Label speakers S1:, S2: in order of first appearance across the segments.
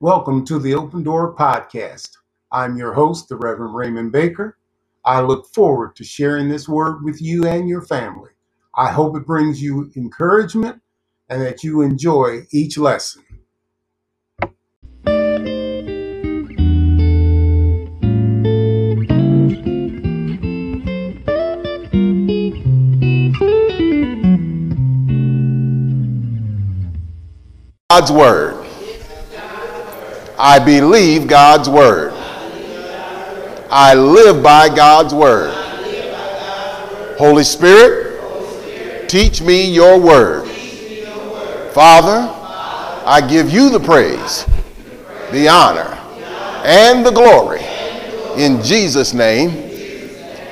S1: Welcome to the Open Door Podcast. I'm your host, the Reverend Raymond Baker. I look forward to sharing this word with you and your family. I hope it brings you encouragement and that you enjoy each lesson.
S2: God's word. I believe God's word. I live by God's word. Holy Spirit, teach me your word. Father, I give you the praise, the honor, and the glory. In Jesus' name,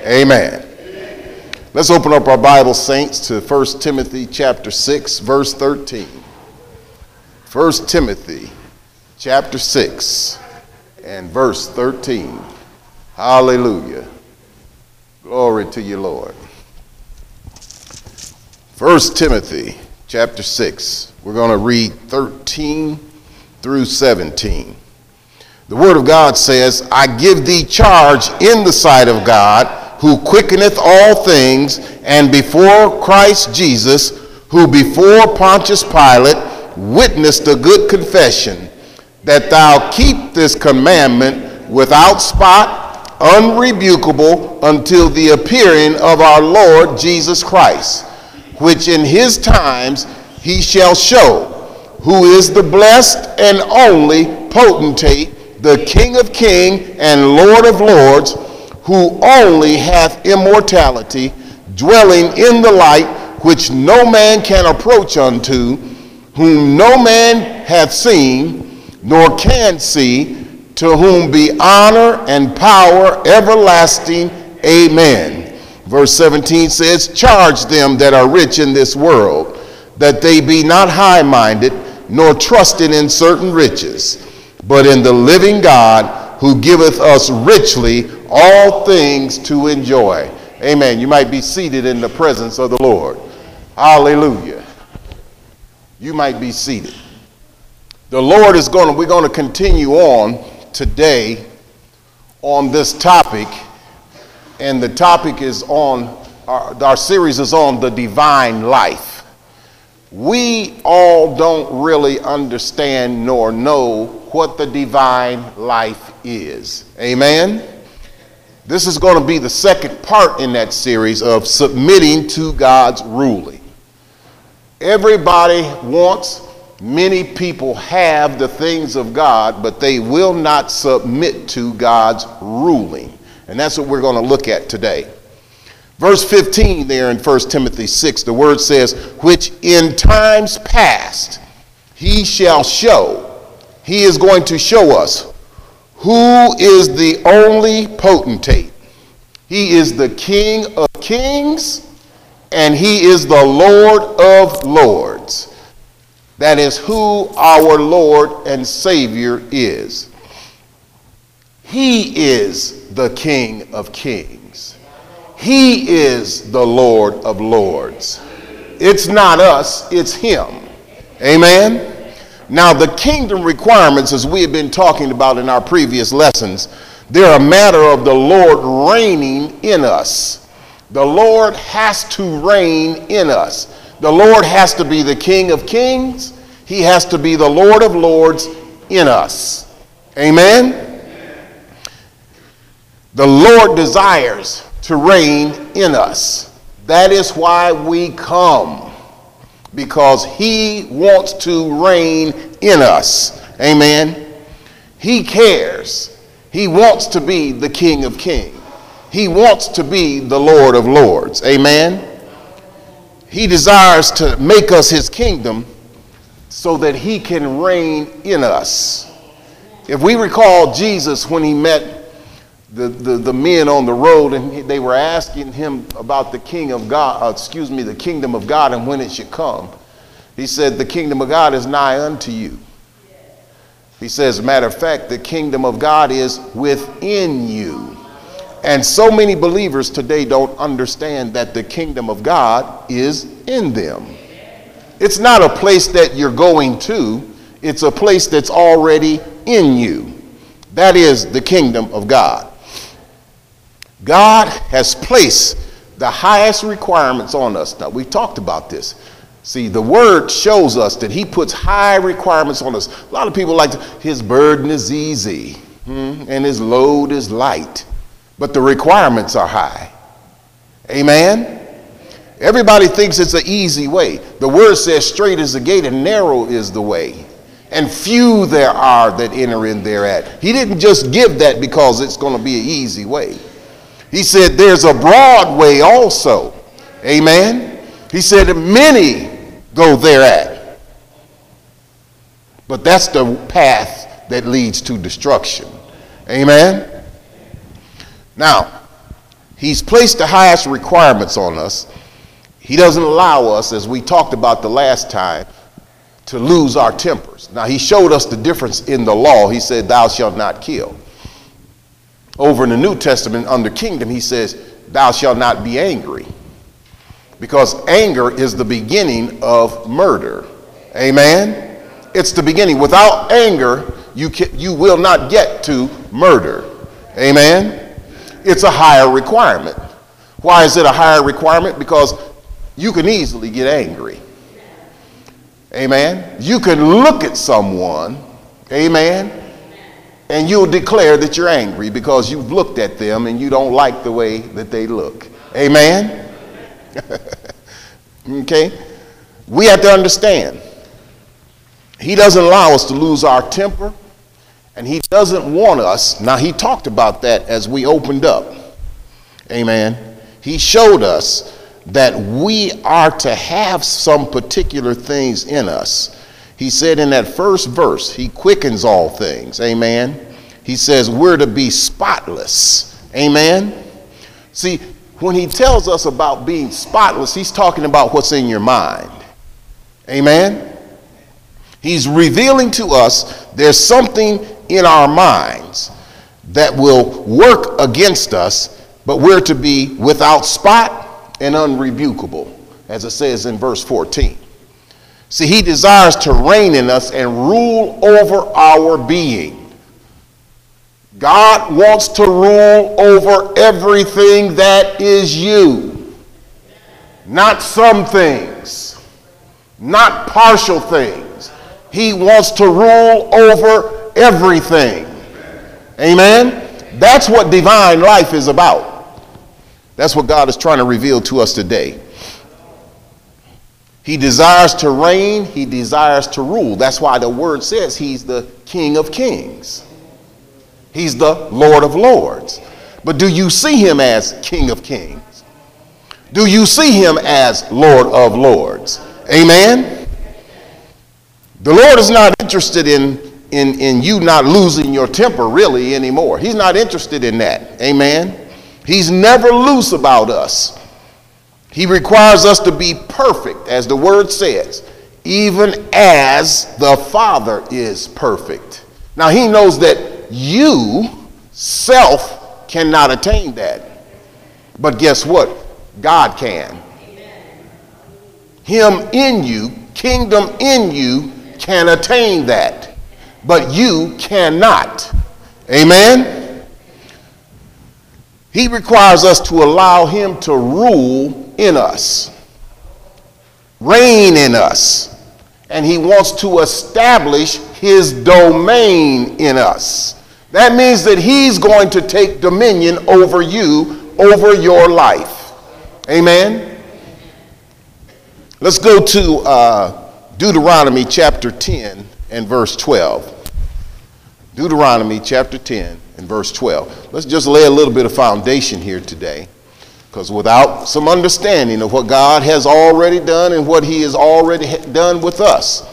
S2: amen. Let's open up our Bible, saints, to 1 Timothy chapter 6, verse 13. 1 Timothy chapter 6 and verse 13. Hallelujah. Glory to you, Lord. 1 Timothy chapter 6. We're going to read 13 through 17. The Word of God says, I give thee charge in the sight of God, who quickeneth all things, and before Christ Jesus, who before Pontius Pilate witnessed a good confession, that thou keep this commandment without spot, unrebukable, until the appearing of our Lord Jesus Christ, which in his times he shall show, who is the blessed and only potentate, the King of kings and Lord of lords, who only hath immortality, dwelling in the light which no man can approach unto, whom no man hath seen, nor can see, to whom be honor and power everlasting. Amen. Verse 17 says, Charge them that are rich in this world, that they be not high minded, nor trusting in certain riches, but in the living God who giveth us richly all things to enjoy. Amen. You might be seated in the presence of the Lord. Hallelujah. You might be seated. The Lord is going to, we're going to continue on today on this topic, and the topic is on, our, our series is on the divine life. We all don't really understand nor know what the divine life is. Amen? This is going to be the second part in that series of submitting to God's ruling. Everybody wants, many people have the things of God, but they will not submit to God's ruling. And that's what we're going to look at today. Verse 15 there in 1 Timothy 6, the word says, Which in times past he shall show, he is going to show us who is the only potentate. He is the King of kings and he is the Lord of lords. That is who our Lord and Savior is. He is the King of kings. He is the Lord of lords. It's not us, it's him. Amen. Now, the kingdom requirements, as we have been talking about in our previous lessons, they're a matter of the Lord reigning in us. The Lord has to reign in us. The Lord has to be the King of kings. He has to be the Lord of lords in us. Amen? The Lord desires to reign in us. That is why we come, because He wants to reign in us. Amen? He cares. He wants to be the King of kings. He wants to be the Lord of lords. Amen? He desires to make us His kingdom so that He can reign in us. If we recall Jesus when He met the, the, the men on the road and they were asking him about the king of God, uh, excuse me, the kingdom of God and when it should come. He said, The kingdom of God is nigh unto you. He says, matter of fact, the kingdom of God is within you. And so many believers today don't understand that the kingdom of God is in them. It's not a place that you're going to, It's a place that's already in you. That is the kingdom of God. God has placed the highest requirements on us. Now, we talked about this. See, the word shows us that he puts high requirements on us. A lot of people like to, his burden is easy hmm, and his load is light, but the requirements are high. Amen? Everybody thinks it's an easy way. The word says, straight is the gate and narrow is the way. And few there are that enter in thereat. He didn't just give that because it's going to be an easy way. He said, There's a broad way also. Amen. He said, Many go thereat. But that's the path that leads to destruction. Amen. Now, he's placed the highest requirements on us. He doesn't allow us, as we talked about the last time, to lose our tempers. Now, he showed us the difference in the law. He said, Thou shalt not kill. Over in the New Testament, under kingdom, he says, Thou shalt not be angry. Because anger is the beginning of murder. Amen? It's the beginning. Without anger, you, can, you will not get to murder. Amen? It's a higher requirement. Why is it a higher requirement? Because you can easily get angry. Amen? You can look at someone, amen, and you'll declare that you're angry because you've looked at them and you don't like the way that they look. Amen? okay? We have to understand. He doesn't allow us to lose our temper, and He doesn't want us. Now, He talked about that as we opened up. Amen. He showed us that we are to have some particular things in us. He said in that first verse, He quickens all things. Amen. He says we're to be spotless. Amen. See, when He tells us about being spotless, He's talking about what's in your mind. Amen. He's revealing to us there's something in our minds that will work against us, but we're to be without spot and unrebukable, as it says in verse 14. See, he desires to reign in us and rule over our being. God wants to rule over everything that is you, not some things, not partial things. He wants to rule over everything. Amen? That's what divine life is about. That's what God is trying to reveal to us today. He desires to reign, he desires to rule. That's why the word says he's the King of Kings. He's the Lord of Lords. But do you see him as King of Kings? Do you see him as Lord of Lords? Amen? The Lord is not interested in, in, in you not losing your temper really anymore. He's not interested in that. Amen? He's never loose about us. He requires us to be perfect, as the word says, even as the Father is perfect. Now, he knows that you, self, cannot attain that. But guess what? God can. Him in you, kingdom in you, can attain that. But you cannot. Amen? He requires us to allow him to rule in us, reign in us, and he wants to establish his domain in us. That means that he's going to take dominion over you, over your life. Amen? Let's go to uh, Deuteronomy chapter 10 and verse 12. Deuteronomy chapter 10 and verse 12. Let's just lay a little bit of foundation here today. Because without some understanding of what God has already done and what He has already done with us,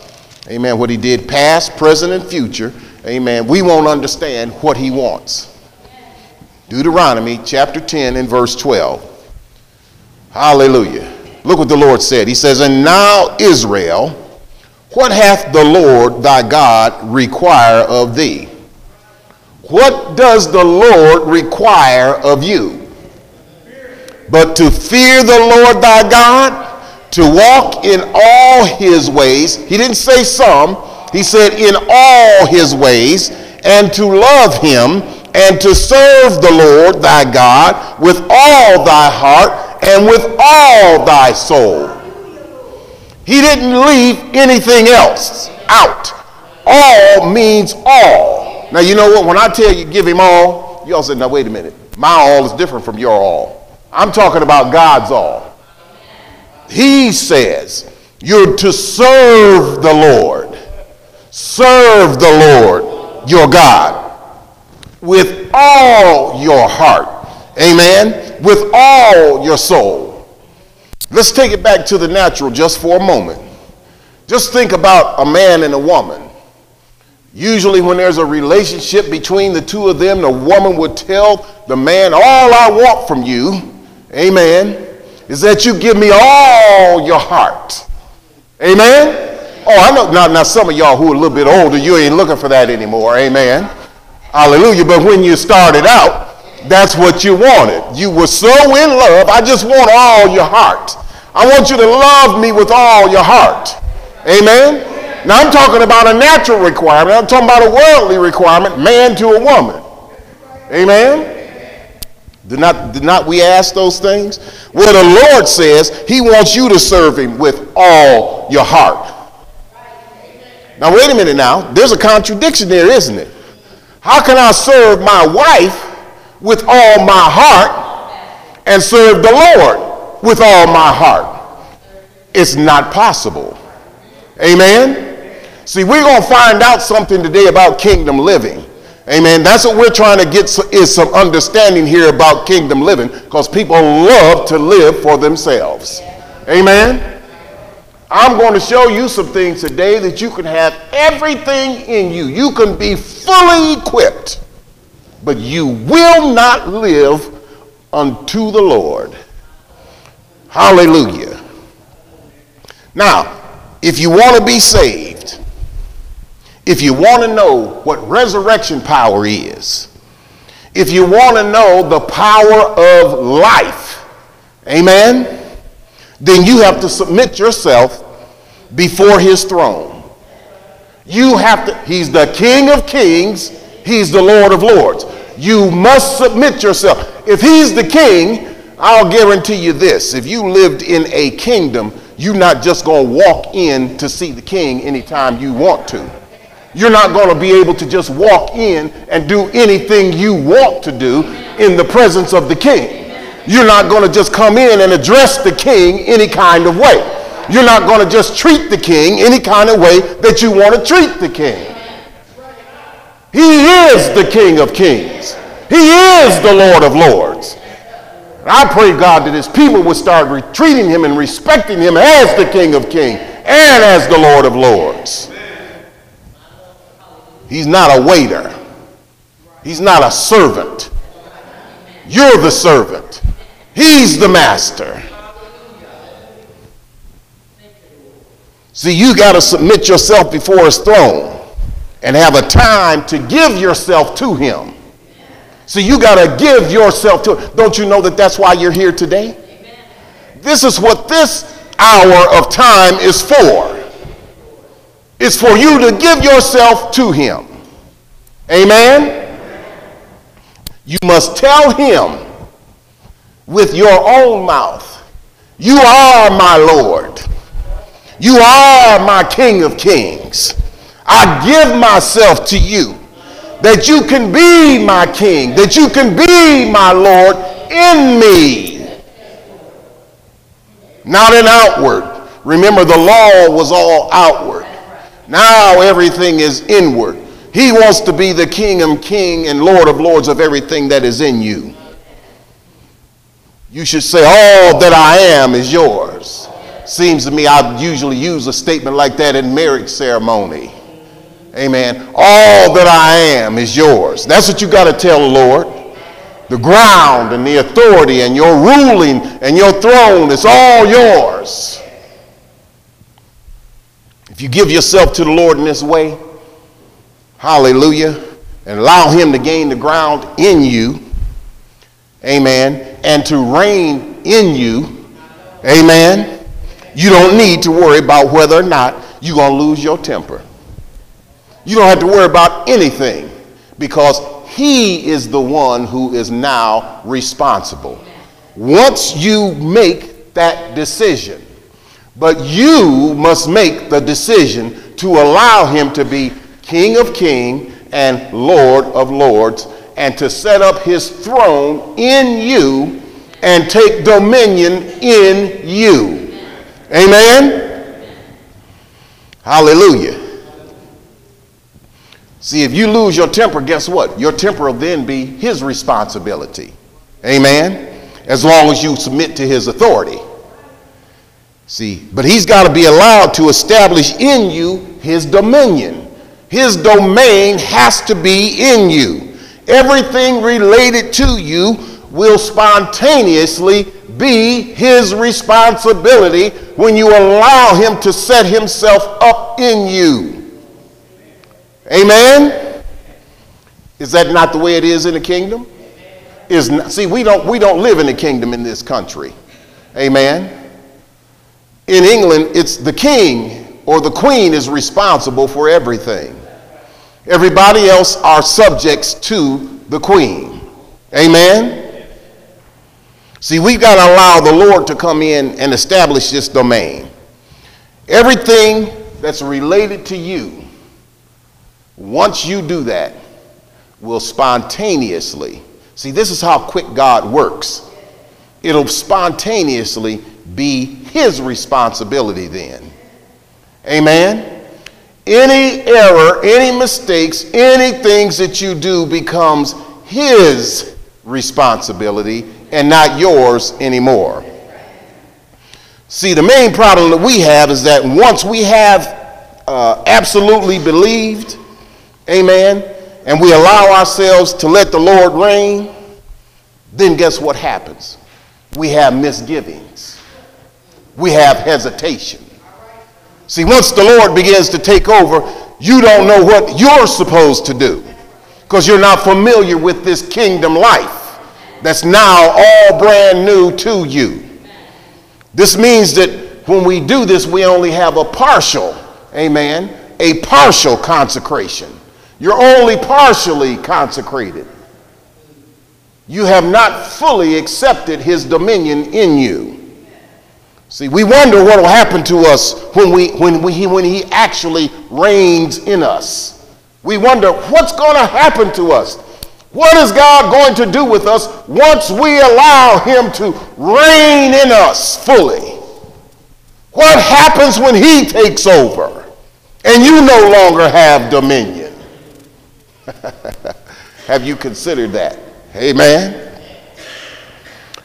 S2: amen, what He did past, present, and future, amen, we won't understand what He wants. Deuteronomy chapter 10 and verse 12. Hallelujah. Look what the Lord said. He says, And now, Israel, what hath the Lord thy God require of thee? What does the Lord require of you? but to fear the Lord thy God, to walk in all his ways. He didn't say some, He said, in all his ways, and to love him, and to serve the Lord thy God with all thy heart and with all thy soul. He didn't leave anything else out. All means all. Now, you know what? When I tell you give him all, y'all say, now, wait a minute. My all is different from your all. I'm talking about God's all. He says, you're to serve the Lord. Serve the Lord, your God, with all your heart. Amen. With all your soul. Let's take it back to the natural just for a moment. Just think about a man and a woman. Usually, when there's a relationship between the two of them, the woman would tell the man, All I want from you, amen, is that you give me all your heart. Amen? Oh, I know. Now, now, some of y'all who are a little bit older, you ain't looking for that anymore. Amen. Hallelujah. But when you started out, that's what you wanted. You were so in love. I just want all your heart. I want you to love me with all your heart. Amen. Now I'm talking about a natural requirement. I'm talking about a worldly requirement, man to a woman. Amen. Did not, did not we ask those things? Well, the Lord says He wants you to serve Him with all your heart. Now, wait a minute now. There's a contradiction there, isn't it? How can I serve my wife with all my heart and serve the Lord with all my heart? It's not possible. Amen? See, we're going to find out something today about kingdom living. Amen. That's what we're trying to get is some understanding here about kingdom living because people love to live for themselves. Amen. I'm going to show you some things today that you can have everything in you. You can be fully equipped, but you will not live unto the Lord. Hallelujah. Now, if you want to be saved, if you want to know what resurrection power is, if you want to know the power of life, amen, then you have to submit yourself before his throne. You have to, he's the King of kings, he's the Lord of lords. You must submit yourself. If he's the king, I'll guarantee you this if you lived in a kingdom, you're not just going to walk in to see the king anytime you want to. You're not going to be able to just walk in and do anything you want to do in the presence of the king. You're not going to just come in and address the king any kind of way. You're not going to just treat the king any kind of way that you want to treat the king. He is the King of kings. He is the Lord of lords. And I pray, God, that his people would start treating him and respecting him as the King of kings and as the Lord of lords. He's not a waiter. He's not a servant. You're the servant. He's the master. See, you got to submit yourself before his throne and have a time to give yourself to him. So you got to give yourself to him. Don't you know that that's why you're here today? This is what this hour of time is for. It's for you to give yourself to him. Amen? You must tell him with your own mouth, You are my Lord. You are my King of kings. I give myself to you that you can be my King, that you can be my Lord in me. Not in outward. Remember, the law was all outward. Now everything is inward. He wants to be the King of King and Lord of Lords of everything that is in you. You should say, All that I am is yours. Seems to me I usually use a statement like that in marriage ceremony. Amen. All that I am is yours. That's what you got to tell the Lord. The ground and the authority and your ruling and your throne is all yours. If you give yourself to the Lord in this way, hallelujah, and allow Him to gain the ground in you, amen, and to reign in you, amen, you don't need to worry about whether or not you're going to lose your temper. You don't have to worry about anything because he is the one who is now responsible. Once you make that decision, but you must make the decision to allow him to be King of Kings and Lord of Lords and to set up his throne in you and take dominion in you. Amen? Hallelujah. See, if you lose your temper, guess what? Your temper will then be his responsibility. Amen? As long as you submit to his authority. See, but he's got to be allowed to establish in you his dominion. His domain has to be in you. Everything related to you will spontaneously be his responsibility when you allow him to set himself up in you. Amen? Is that not the way it is in the kingdom? Is not, see, we don't, we don't live in the kingdom in this country. Amen? In England, it's the king or the queen is responsible for everything. Everybody else are subjects to the queen. Amen? See, we've got to allow the Lord to come in and establish this domain. Everything that's related to you once you do that, will spontaneously, see, this is how quick God works. It'll spontaneously be his responsibility then. Amen? Any error, any mistakes, any things that you do becomes his responsibility and not yours anymore. See, the main problem that we have is that once we have uh, absolutely believed, amen, and we allow ourselves to let the Lord reign, then guess what happens? We have misgivings, we have hesitation. See, once the Lord begins to take over, you don't know what you're supposed to do because you're not familiar with this kingdom life that's now all brand new to you. This means that when we do this, we only have a partial, amen, a partial consecration. You're only partially consecrated. You have not fully accepted his dominion in you. See, we wonder what will happen to us when, we, when, we, when he actually reigns in us. We wonder what's going to happen to us. What is God going to do with us once we allow him to reign in us fully? What happens when he takes over and you no longer have dominion? Have you considered that? Amen.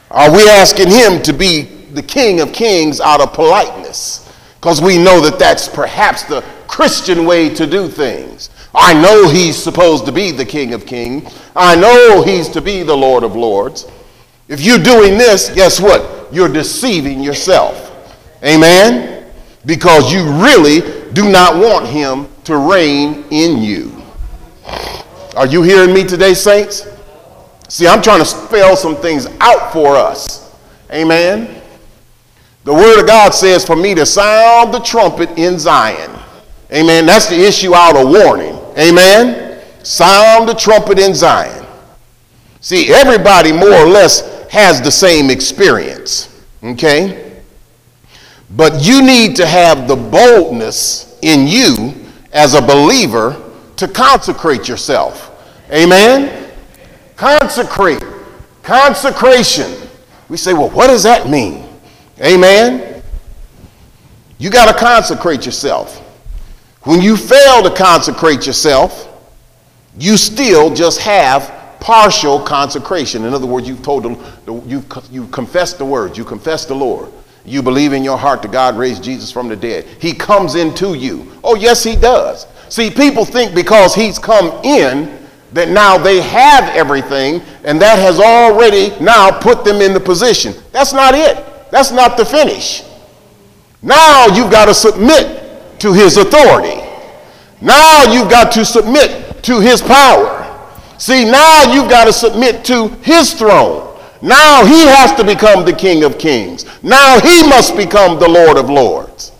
S2: Are we asking him to be the King of Kings out of politeness? Because we know that that's perhaps the Christian way to do things. I know he's supposed to be the King of Kings. I know he's to be the Lord of Lords. If you're doing this, guess what? You're deceiving yourself. Amen? Because you really do not want him to reign in you. Are you hearing me today, saints? See, I'm trying to spell some things out for us. Amen. The word of God says for me to sound the trumpet in Zion. Amen. That's the issue out of warning. Amen. Sound the trumpet in Zion. See, everybody more or less has the same experience. Okay? But you need to have the boldness in you as a believer to consecrate yourself. Amen? Consecrate. Consecration. We say, well, what does that mean? Amen? You got to consecrate yourself. When you fail to consecrate yourself, you still just have partial consecration. In other words, you've told the, you've, you've confessed the word, you confess the Lord. You believe in your heart that God raised Jesus from the dead. He comes into you. Oh, yes, he does. See, people think because he's come in that now they have everything and that has already now put them in the position. That's not it. That's not the finish. Now you've got to submit to his authority. Now you've got to submit to his power. See, now you've got to submit to his throne. Now he has to become the King of Kings. Now he must become the Lord of Lords.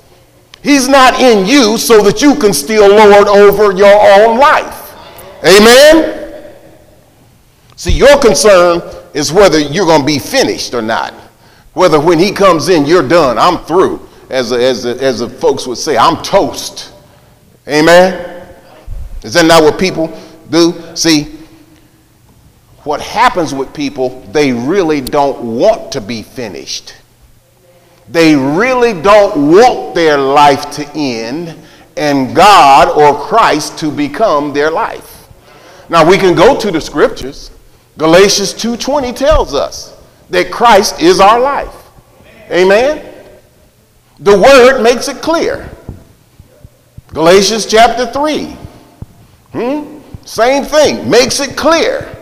S2: He's not in you so that you can still lord over your own life. Amen? See, your concern is whether you're going to be finished or not. Whether when he comes in, you're done, I'm through. As, as, as the folks would say, I'm toast. Amen? Is that not what people do? See, what happens with people, they really don't want to be finished. They really don't want their life to end and God or Christ to become their life. Now we can go to the scriptures. Galatians 2:20 tells us that Christ is our life. Amen. The word makes it clear. Galatians chapter 3. Hmm? Same thing, makes it clear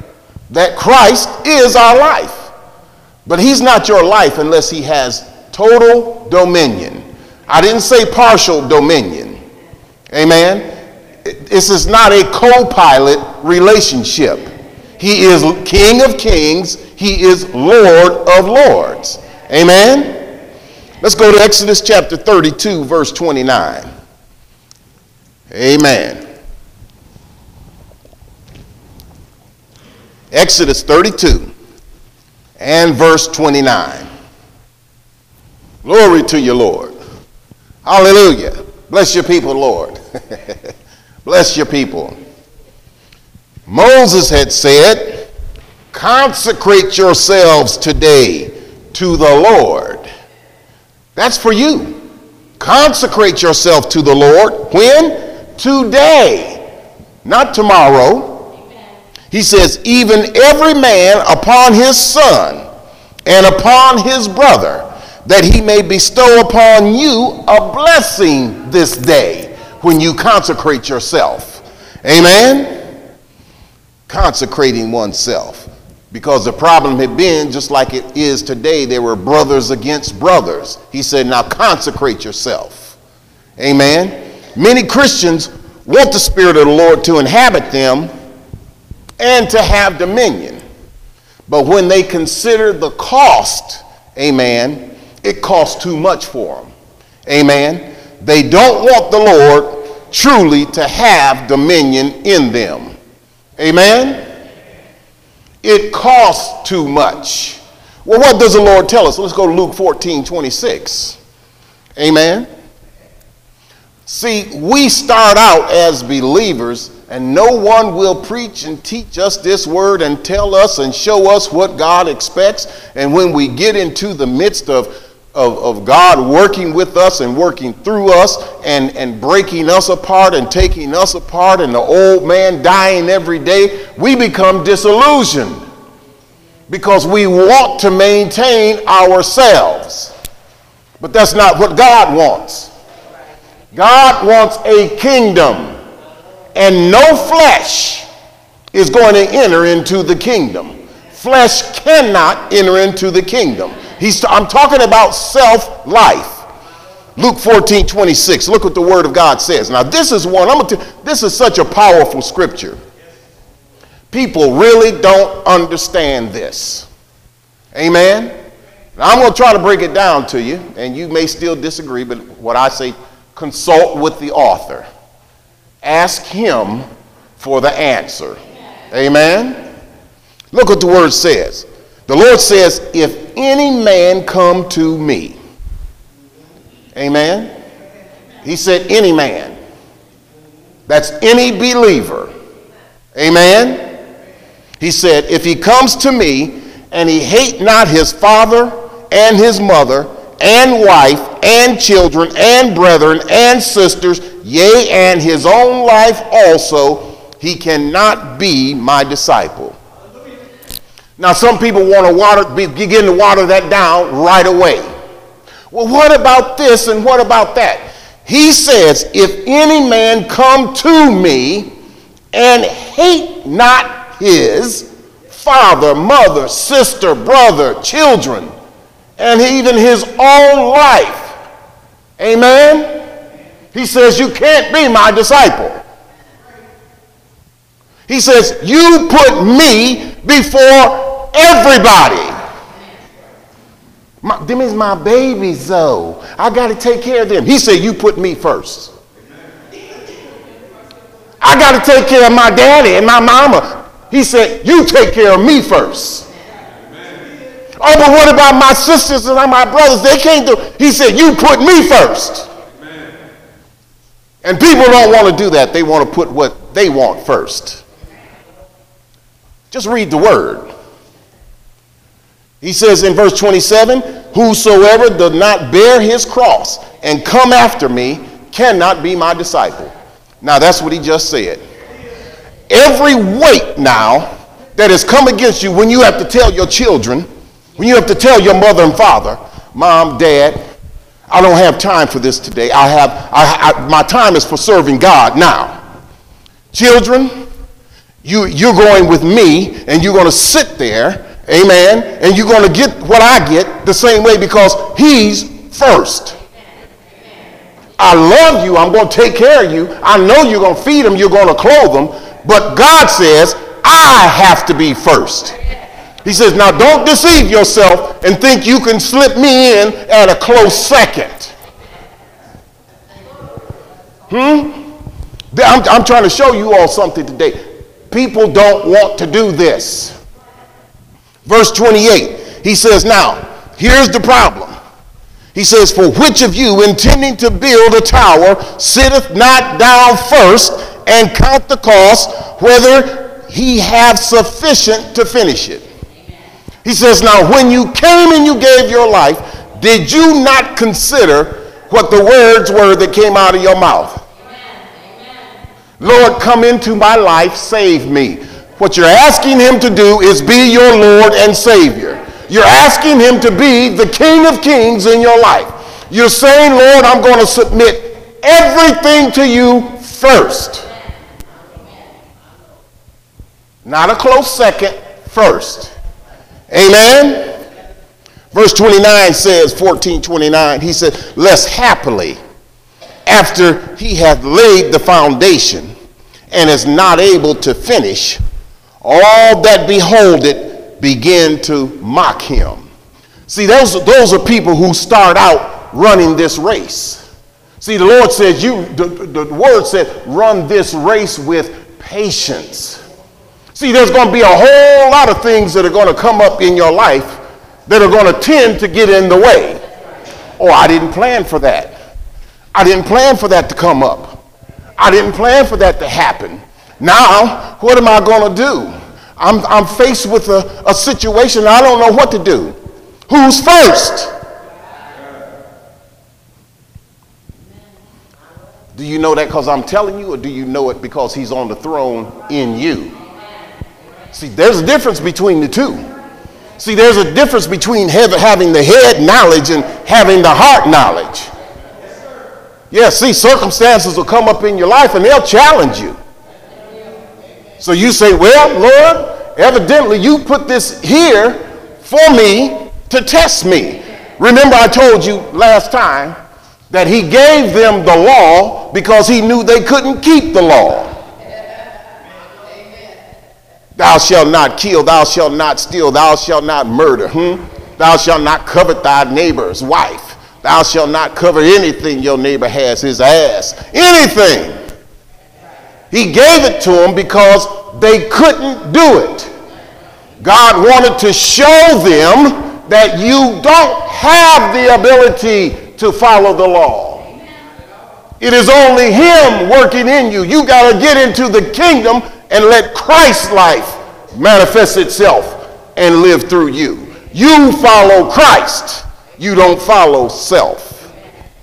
S2: that Christ is our life. But he's not your life unless he has total dominion. I didn't say partial dominion. Amen. This is not a co pilot relationship. He is King of kings, He is Lord of lords. Amen. Let's go to Exodus chapter 32, verse 29. Amen. Exodus 32 and verse 29. Glory to you, Lord. Hallelujah. Bless your people, Lord. Bless your people. Moses had said, Consecrate yourselves today to the Lord. That's for you. Consecrate yourself to the Lord. When? Today, not tomorrow. He says, even every man upon his son and upon his brother, that he may bestow upon you a blessing this day when you consecrate yourself. Amen? Consecrating oneself. Because the problem had been, just like it is today, there were brothers against brothers. He said, now consecrate yourself. Amen? Many Christians want the Spirit of the Lord to inhabit them and to have dominion. But when they consider the cost, amen, it costs too much for them. Amen. They don't want the Lord truly to have dominion in them. Amen. It costs too much. Well, what does the Lord tell us? Let's go to Luke 14 26. Amen. See, we start out as believers and no one will preach and teach us this word and tell us and show us what God expects. And when we get into the midst of, of, of, God working with us and working through us and, and breaking us apart and taking us apart and the old man dying every day, we become disillusioned because we want to maintain ourselves. But that's not what God wants. God wants a kingdom and no flesh is going to enter into the kingdom. Flesh cannot enter into the kingdom. He's, I'm talking about self life. Luke 14, 26. Look what the word of God says. Now, this is one, I'm gonna this is such a powerful scripture. People really don't understand this. Amen. Now, I'm going to try to break it down to you, and you may still disagree, but what I say, consult with the author. Ask him for the answer. Amen. Look what the word says. The Lord says, If any man come to me, amen. He said, Any man. That's any believer. Amen. He said, If he comes to me and he hate not his father and his mother and wife and children and brethren and sisters, yea, and his own life also, he cannot be my disciple. Now, some people want to water, begin to water that down right away. Well, what about this and what about that? He says, If any man come to me and hate not his father, mother, sister, brother, children, and even his own life, amen? He says, You can't be my disciple. He says, You put me before everybody. My, them is my babies though. I got to take care of them. He said, you put me first. I got to take care of my daddy and my mama. He said, you take care of me first. Oh, but what about my sisters and my brothers? They can't do. He said, you put me first. And people don't want to do that. They want to put what they want first. Just read the word. He says in verse 27 Whosoever does not bear his cross and come after me cannot be my disciple. Now that's what he just said. Every weight now that has come against you when you have to tell your children, when you have to tell your mother and father, mom, dad, I don't have time for this today. I have, I, I, my time is for serving God now. Children, you, you're going with me and you're going to sit there Amen. And you're going to get what I get the same way because he's first. I love you. I'm going to take care of you. I know you're going to feed them. You're going to clothe them. But God says, I have to be first. He says, now don't deceive yourself and think you can slip me in at a close second. Hmm? I'm, I'm trying to show you all something today. People don't want to do this. Verse 28, he says, Now, here's the problem. He says, For which of you, intending to build a tower, sitteth not down first and count the cost, whether he have sufficient to finish it? He says, Now, when you came and you gave your life, did you not consider what the words were that came out of your mouth? Lord, come into my life, save me. What you're asking him to do is be your Lord and Savior. You're asking him to be the King of Kings in your life. You're saying, Lord, I'm going to submit everything to you first. Not a close second, first. Amen. Verse 29 says, 1429, he said, Less happily, after he hath laid the foundation and is not able to finish, all that behold it begin to mock him. See, those, those are people who start out running this race. See, the Lord says, you, the, the word said, run this race with patience. See, there's going to be a whole lot of things that are going to come up in your life that are going to tend to get in the way. Oh, I didn't plan for that. I didn't plan for that to come up. I didn't plan for that to happen. Now, what am I going to do? I'm, I'm faced with a, a situation I don't know what to do. Who's first? Do you know that because I'm telling you, or do you know it because he's on the throne in you? See, there's a difference between the two. See, there's a difference between having the head knowledge and having the heart knowledge. Yeah, see, circumstances will come up in your life and they'll challenge you. So you say, well, Lord, evidently you put this here for me to test me. Remember, I told you last time that he gave them the law because he knew they couldn't keep the law. Thou shalt not kill, thou shalt not steal, thou shalt not murder. Hmm? Thou shalt not covet thy neighbor's wife. Thou shalt not cover anything your neighbor has his ass. Anything. He gave it to them because they couldn't do it. God wanted to show them that you don't have the ability to follow the law. It is only Him working in you. You got to get into the kingdom and let Christ's life manifest itself and live through you. You follow Christ, you don't follow self.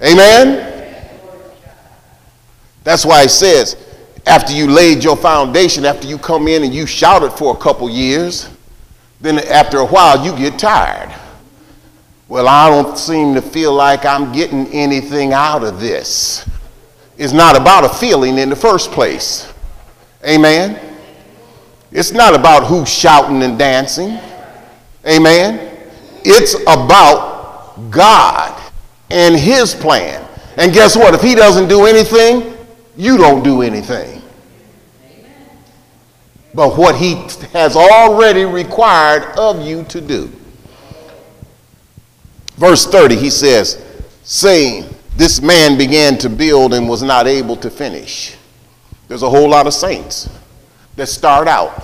S2: Amen? That's why it says, after you laid your foundation, after you come in and you shouted for a couple years, then after a while you get tired. Well, I don't seem to feel like I'm getting anything out of this. It's not about a feeling in the first place. Amen. It's not about who's shouting and dancing. Amen. It's about God and His plan. And guess what? If He doesn't do anything, you don't do anything. But what he has already required of you to do. Verse 30, he says, saying, This man began to build and was not able to finish. There's a whole lot of saints that start out,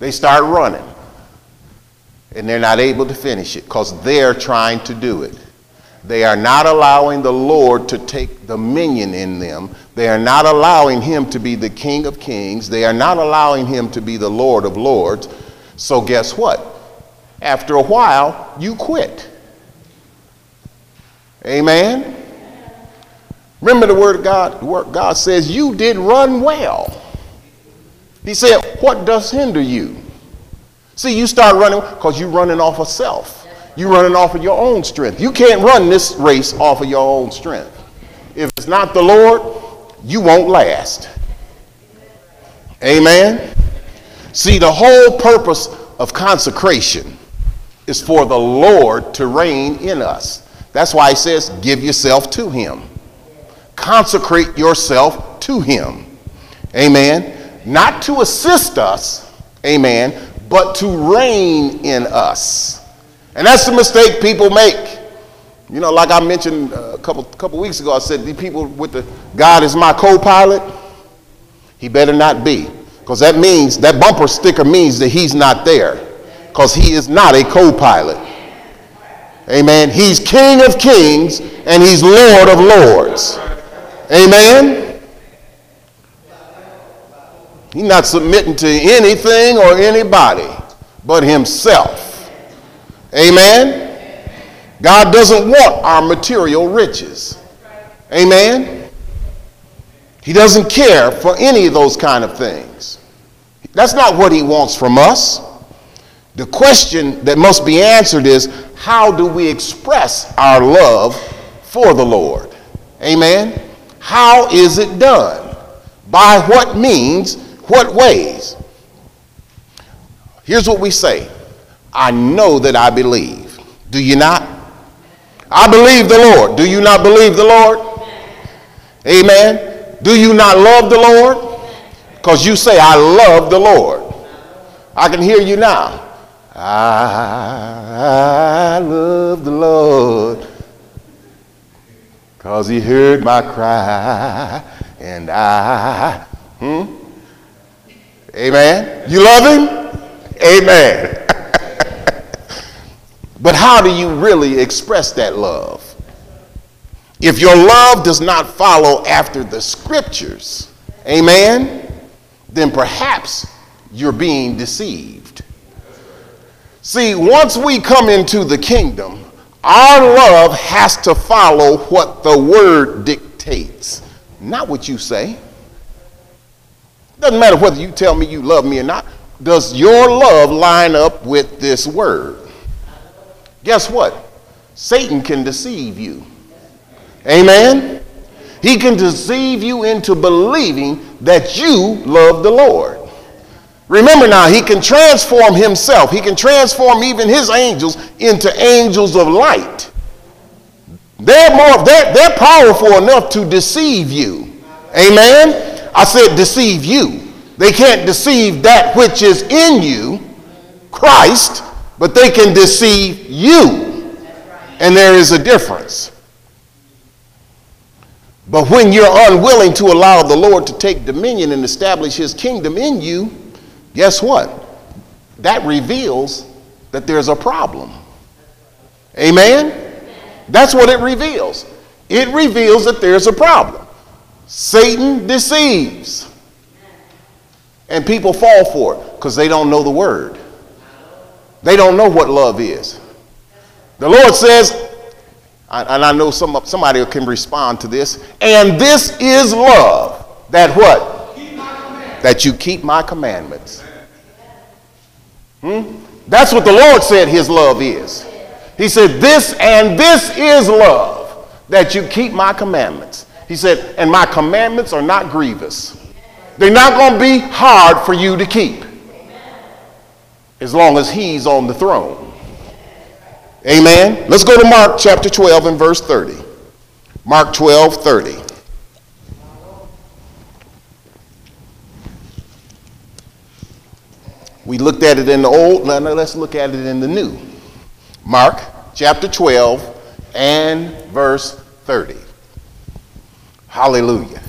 S2: they start running, and they're not able to finish it because they're trying to do it. They are not allowing the Lord to take dominion in them. They are not allowing him to be the King of Kings. They are not allowing him to be the Lord of Lords. So, guess what? After a while, you quit. Amen? Remember the word of God? The word God says, You did run well. He said, What does hinder you? See, you start running because you're running off of self. You're running off of your own strength. You can't run this race off of your own strength. If it's not the Lord, you won't last. Amen? See, the whole purpose of consecration is for the Lord to reign in us. That's why he says, give yourself to him. Consecrate yourself to him. Amen. Not to assist us, amen, but to reign in us. And that's the mistake people make. You know, like I mentioned uh, a couple, couple weeks ago, I said, the people with the God is my co pilot, he better not be. Because that means, that bumper sticker means that he's not there. Because he is not a co pilot. Amen. He's King of kings and he's Lord of lords. Amen. He's not submitting to anything or anybody but himself. Amen. God doesn't want our material riches. Amen. He doesn't care for any of those kind of things. That's not what he wants from us. The question that must be answered is how do we express our love for the Lord? Amen. How is it done? By what means? What ways? Here's what we say I know that I believe. Do you not? I believe the Lord. Do you not believe the Lord? Amen. Do you not love the Lord? Because you say, I love the Lord. I can hear you now. I love the Lord because he heard my cry and I, hmm? Amen. You love him? Amen. but how do you really express that love? If your love does not follow after the scriptures, amen, then perhaps you're being deceived. See, once we come into the kingdom, our love has to follow what the word dictates, not what you say. Doesn't matter whether you tell me you love me or not. Does your love line up with this word? Guess what? Satan can deceive you. Amen? He can deceive you into believing that you love the Lord. Remember now, he can transform himself. He can transform even his angels into angels of light. They're more, they're, they're powerful enough to deceive you. Amen? I said deceive you. They can't deceive that which is in you, Christ, but they can deceive you. And there is a difference. But when you're unwilling to allow the Lord to take dominion and establish his kingdom in you, guess what? That reveals that there's a problem. Amen? That's what it reveals. It reveals that there's a problem. Satan deceives. And people fall for it because they don't know the word. They don't know what love is. The Lord says, and I know some, somebody can respond to this, and this is love. That what? that you keep my commandments. Hmm? That's what the Lord said his love is. He said, This and this is love, that you keep my commandments. He said, And my commandments are not grievous. They're not going to be hard for you to keep as long as he's on the throne. Amen. Let's go to Mark chapter 12 and verse 30. Mark 12, 30. We looked at it in the old, now let's look at it in the new. Mark chapter 12 and verse 30. Hallelujah.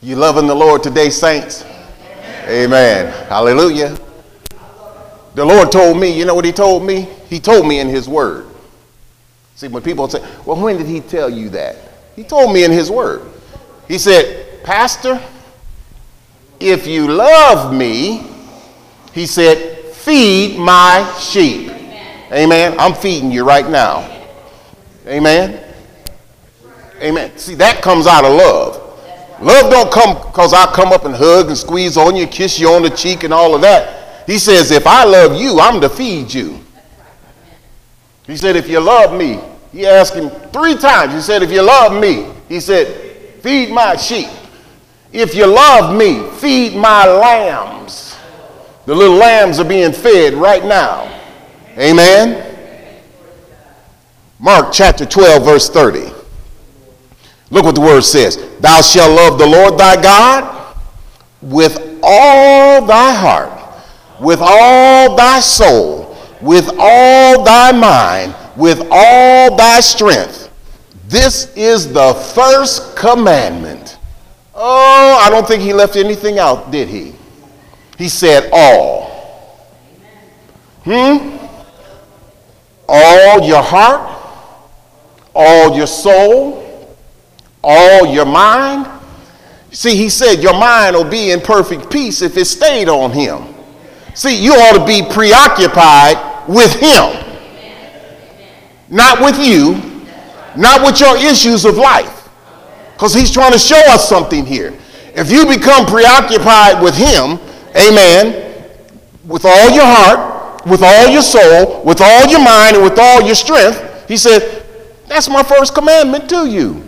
S2: You loving the Lord today, saints? Amen. Hallelujah. The Lord told me, you know what He told me? He told me in His Word. See, when people say, well, when did He tell you that? He told me in His Word. He said, Pastor, if you love me, He said, feed my sheep. Amen. Amen. I'm feeding you right now. Amen. Amen. See, that comes out of love. Love don't come because I come up and hug and squeeze on you, kiss you on the cheek and all of that. He says, if I love you, I'm to feed you. He said, if you love me, he asked him three times. He said, if you love me, he said, feed my sheep. If you love me, feed my lambs. The little lambs are being fed right now. Amen. Mark chapter 12, verse 30. Look what the word says. Thou shalt love the Lord thy God with all thy heart, with all thy soul, with all thy mind, with all thy strength. This is the first commandment. Oh, I don't think he left anything out, did he? He said all. Hmm? All your heart, all your soul, all your mind. See, he said your mind will be in perfect peace if it stayed on him. See, you ought to be preoccupied with him, not with you, not with your issues of life. Because he's trying to show us something here. If you become preoccupied with him, amen, with all your heart, with all your soul, with all your mind, and with all your strength, he said, that's my first commandment to you.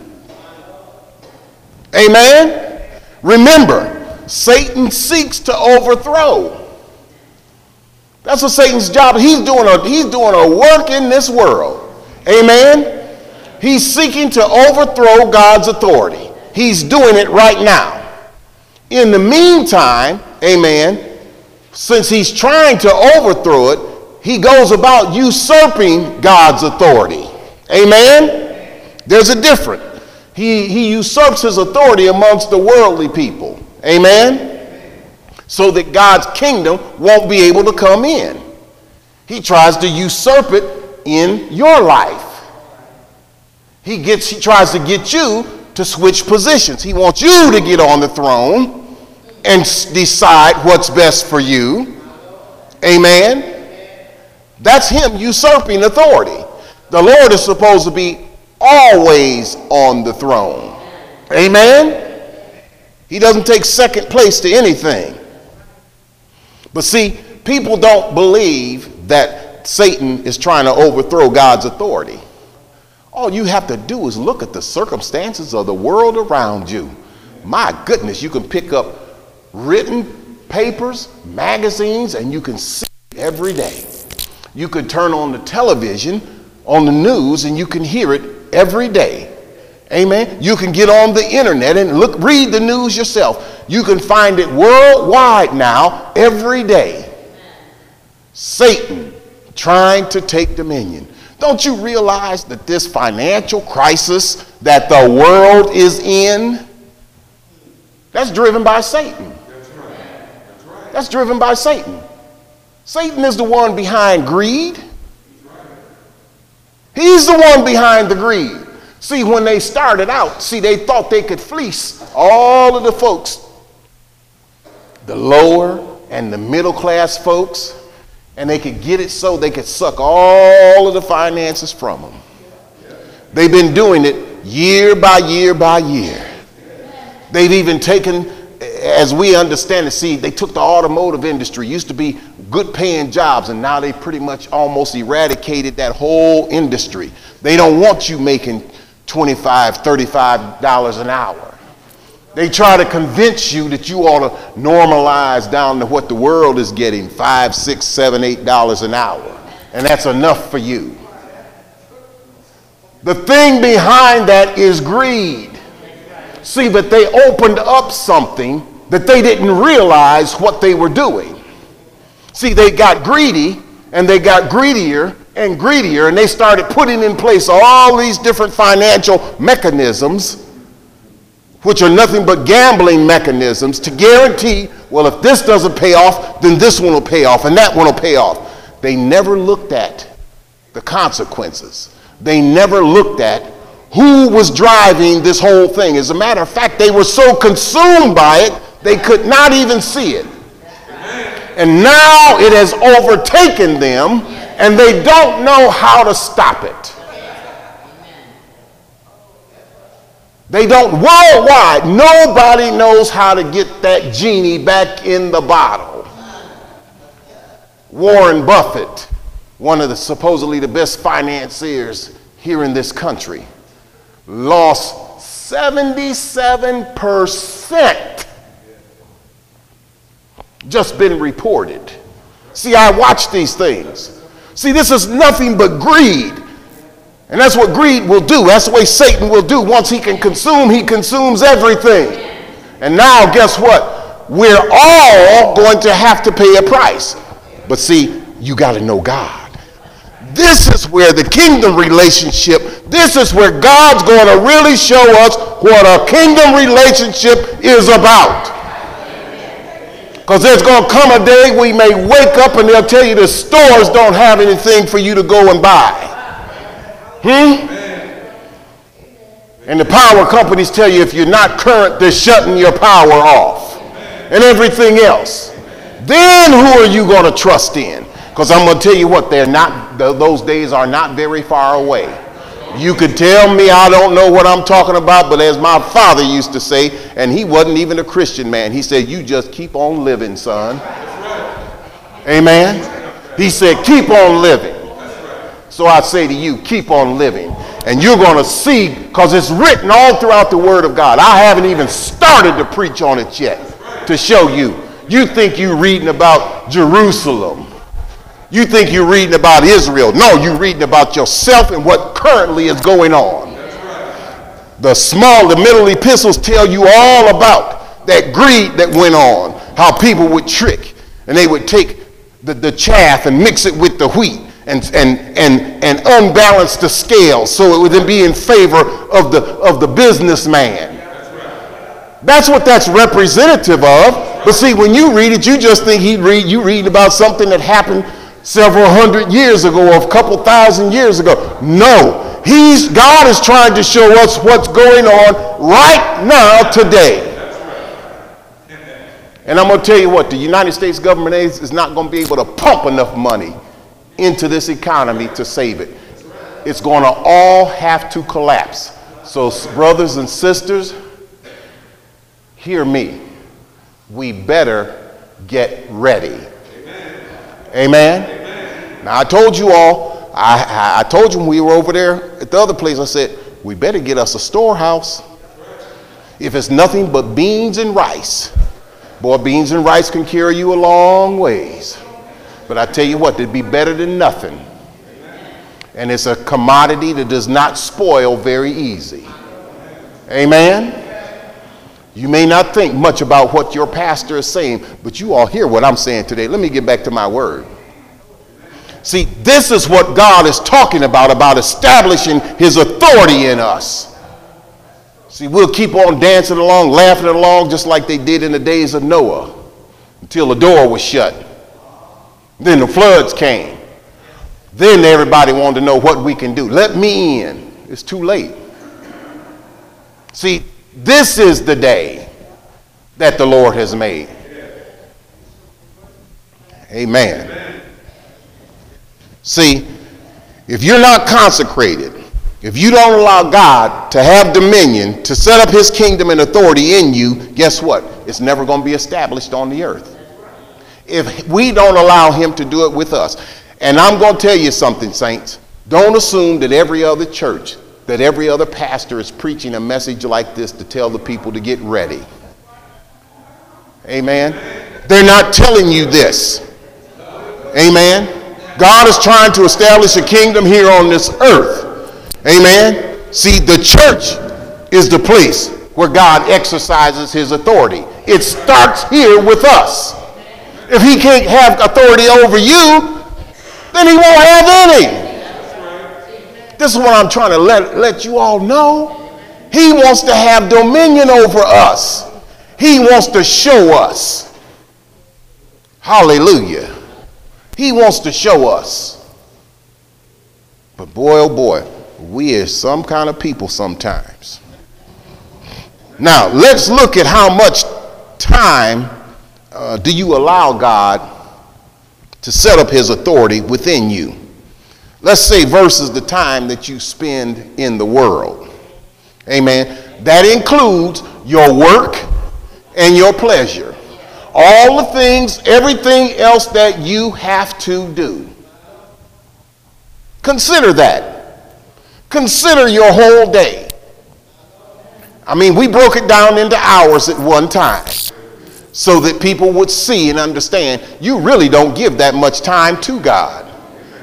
S2: Amen? Remember, Satan seeks to overthrow. That's what Satan's job. He's doing a, he's doing a work in this world. Amen? He's seeking to overthrow God's authority. He's doing it right now. In the meantime, amen, since he's trying to overthrow it, he goes about usurping God's authority. Amen? There's a difference. He, he usurps his authority amongst the worldly people. Amen? So that God's kingdom won't be able to come in. He tries to usurp it in your life. He, gets, he tries to get you to switch positions. He wants you to get on the throne and decide what's best for you. Amen? That's him usurping authority. The Lord is supposed to be always on the throne. Amen? He doesn't take second place to anything. But see, people don't believe that Satan is trying to overthrow God's authority. All you have to do is look at the circumstances of the world around you. My goodness, you can pick up written papers, magazines, and you can see it every day. You could turn on the television, on the news, and you can hear it every day. Amen. You can get on the internet and look, read the news yourself. You can find it worldwide now every day. Satan trying to take dominion. Don't you realize that this financial crisis that the world is in, that's driven by Satan. That's driven by Satan. Satan is the one behind greed. He's the one behind the greed. See, when they started out, see, they thought they could fleece all of the folks, the lower and the middle class folks, and they could get it so they could suck all of the finances from them. They've been doing it year by year by year. They've even taken, as we understand it, see, they took the automotive industry, used to be good paying jobs, and now they pretty much almost eradicated that whole industry. They don't want you making $25, $35 an hour. They try to convince you that you ought to normalize down to what the world is getting five, six, seven, eight dollars an hour. And that's enough for you. The thing behind that is greed. See, but they opened up something that they didn't realize what they were doing. See, they got greedy and they got greedier and greedier, and they started putting in place all these different financial mechanisms, which are nothing but gambling mechanisms, to guarantee, well, if this doesn't pay off, then this one will pay off, and that one will pay off. They never looked at the consequences. They never looked at who was driving this whole thing. As a matter of fact, they were so consumed by it, they could not even see it. And now it has overtaken them, and they don't know how to stop it. They don't, worldwide, nobody knows how to get that genie back in the bottle. Warren Buffett, one of the supposedly the best financiers here in this country, lost 77%. Just been reported. See, I watch these things. See, this is nothing but greed. And that's what greed will do. That's the way Satan will do. Once he can consume, he consumes everything. And now, guess what? We're all going to have to pay a price. But see, you got to know God. This is where the kingdom relationship, this is where God's going to really show us what a kingdom relationship is about. Because there's going to come a day we may wake up and they'll tell you the stores don't have anything for you to go and buy. Hmm? And the power companies tell you if you're not current, they're shutting your power off and everything else. Then who are you going to trust in? Because I'm going to tell you what, they're not, those days are not very far away. You could tell me I don't know what I'm talking about, but as my father used to say, and he wasn't even a Christian man, he said, You just keep on living, son. Amen. He said, Keep on living. So I say to you, keep on living. And you're going to see, because it's written all throughout the Word of God. I haven't even started to preach on it yet to show you. You think you're reading about Jerusalem you think you're reading about Israel. No, you're reading about yourself and what currently is going on. The small, the middle epistles tell you all about that greed that went on, how people would trick and they would take the, the chaff and mix it with the wheat and, and, and, and unbalance the scale so it would then be in favor of the, of the businessman. That's what that's representative of. But see, when you read it, you just think he read you read about something that happened several hundred years ago or a couple thousand years ago. No, he's, God is trying to show us what's going on right now today. And I'm going to tell you what, the United States government is not going to be able to pump enough money into this economy to save it. It's going to all have to collapse. So, brothers and sisters, hear me. We better get ready. Amen. Now, I told you all, I, I told you when we were over there at the other place, I said, we better get us a storehouse. If it's nothing but beans and rice, boy, beans and rice can carry you a long ways. But I tell you what, it'd be better than nothing. And it's a commodity that does not spoil very easy. Amen. You may not think much about what your pastor is saying, but you all hear what I'm saying today. Let me get back to my word. See, this is what God is talking about, about establishing his authority in us. See, we'll keep on dancing along, laughing along, just like they did in the days of Noah, until the door was shut. Then the floods came. Then everybody wanted to know what we can do. Let me in. It's too late. See, this is the day that the Lord has made. Amen. See, if you're not consecrated, if you don't allow God to have dominion, to set up his kingdom and authority in you, guess what? It's never going to be established on the earth. If we don't allow him to do it with us. And I'm going to tell you something, saints. Don't assume that every other church, that every other pastor is preaching a message like this to tell the people to get ready. Amen. They're not telling you this. Amen. God is trying to establish a kingdom here on this earth. Amen. See, the church is the place where God exercises his authority. It starts here with us. If he can't have authority over you, then he won't have any. This is what I'm trying to let, let you all know. He wants to have dominion over us. He wants to show us. Hallelujah. He wants to show us. But boy, oh boy, we are some kind of people sometimes. Now, let's look at how much time uh, do you allow God to set up his authority within you. Let's say versus the time that you spend in the world. Amen. That includes your work and your pleasure. All the things, everything else that you have to do. Consider that. Consider your whole day. I mean, we broke it down into hours at one time so that people would see and understand you really don't give that much time to God.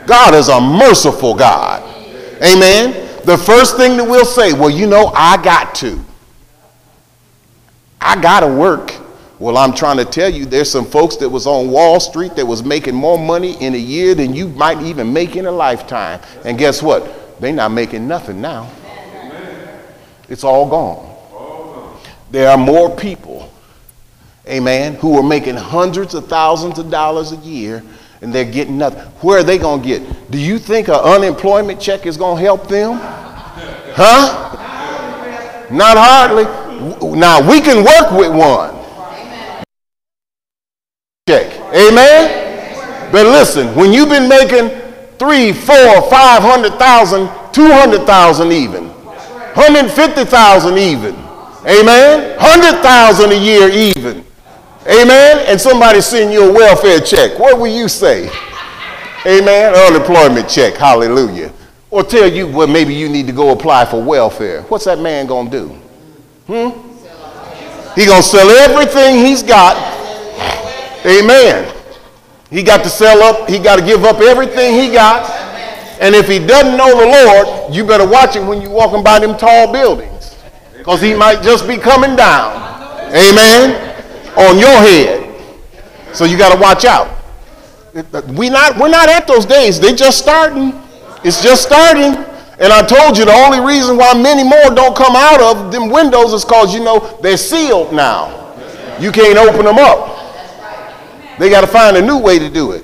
S2: God is a merciful God. Amen. The first thing that we'll say, well, you know, I got to. I got to work. Well, I'm trying to tell you, there's some folks that was on Wall Street that was making more money in a year than you might even make in a lifetime. And guess what? They're not making nothing now. It's all gone. There are more people amen, who are making hundreds of thousands of dollars a year and they're getting nothing. Where are they going to get? Do you think an unemployment check is going to help them? Huh? Not hardly. Now we can work with one. Check. Amen? But listen, when you've been making three, four, five hundred thousand, two hundred thousand even, hundred fifty thousand even, amen, hundred thousand a year even, Amen. And somebody send you a welfare check. What will you say? Amen. Unemployment check. Hallelujah. Or tell you, well, maybe you need to go apply for welfare. What's that man to do? Hmm? He to sell everything he's got. Amen. He got to sell up. He got to give up everything he got. And if he doesn't know the Lord, you better watch him when you're walking by them tall buildings. Because he might just be coming down. Amen on your head. So you got to watch out. We not, we're not at those days. They're just starting. It's just starting. And I told you the only reason why many more don't come out of them windows is because, you know, they're sealed now. You can't open them up. They got to find a new way to do it.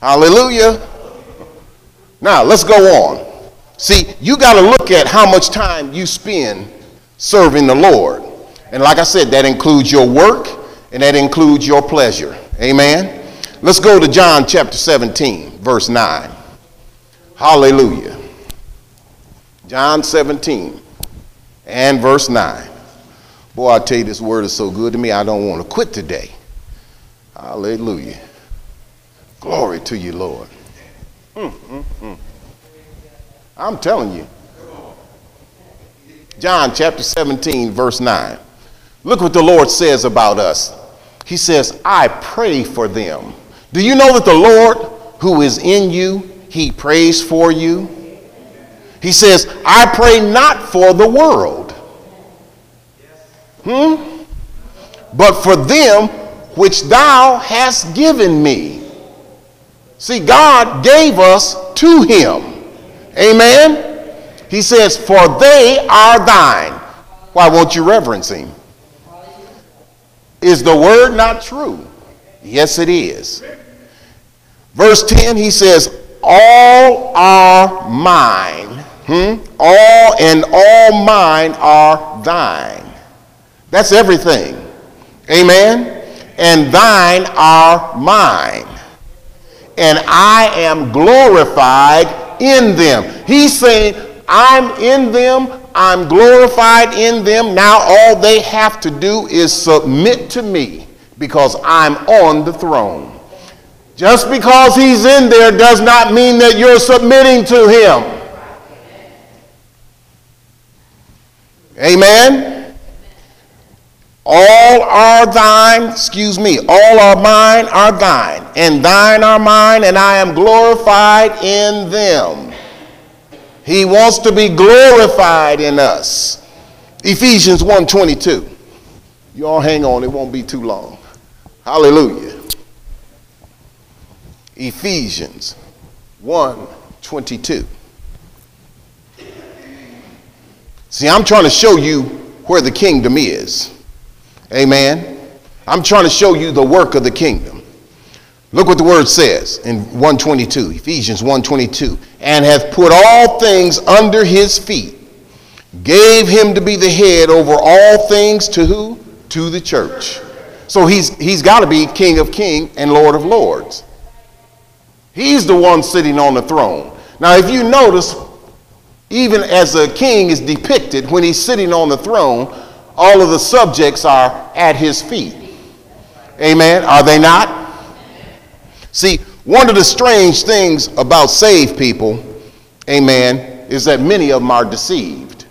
S2: Hallelujah. Now, let's go on. See, you got to look at how much time you spend serving the Lord. And like I said, that includes your work and that includes your pleasure. Amen. Let's go to John chapter 17, verse 9. Hallelujah. John 17 and verse 9. Boy, I tell you, this word is so good to me, I don't want to quit today. Hallelujah. Glory to you, Lord. Mm, mm, mm. I'm telling you. John chapter 17, verse 9. Look what the Lord says about us. He says, I pray for them. Do you know that the Lord who is in you, he prays for you? He says, I pray not for the world, hmm? but for them which thou hast given me. See, God gave us to him. Amen? He says, For they are thine. Why won't you reverence him? Is the word not true? Yes, it is. Verse 10, he says, All are mine. Hmm? All and all mine are thine. That's everything. Amen? And thine are mine. And I am glorified in them. He's saying, I'm in them, I'm glorified in them. Now all they have to do is submit to me because I'm on the throne. Just because he's in there does not mean that you're submitting to him. Amen. All are thine, excuse me, all are mine are thine, and thine are mine, and I am glorified in them. He wants to be glorified in us. Ephesians 1:22. You all hang on, it won't be too long. Hallelujah. Ephesians 1 22. See, I'm trying to show you where the kingdom is. Amen. I'm trying to show you the work of the kingdom. Look what the word says in 122, Ephesians 122, and hath put all things under his feet, gave him to be the head over all things to who? To the church. So he's, he's got to be King of Kings and Lord of Lords. He's the one sitting on the throne. Now, if you notice, even as a king is depicted, when he's sitting on the throne, all of the subjects are at his feet. Amen. Are they not? See, one of the strange things about saved people, amen, is that many of them are deceived.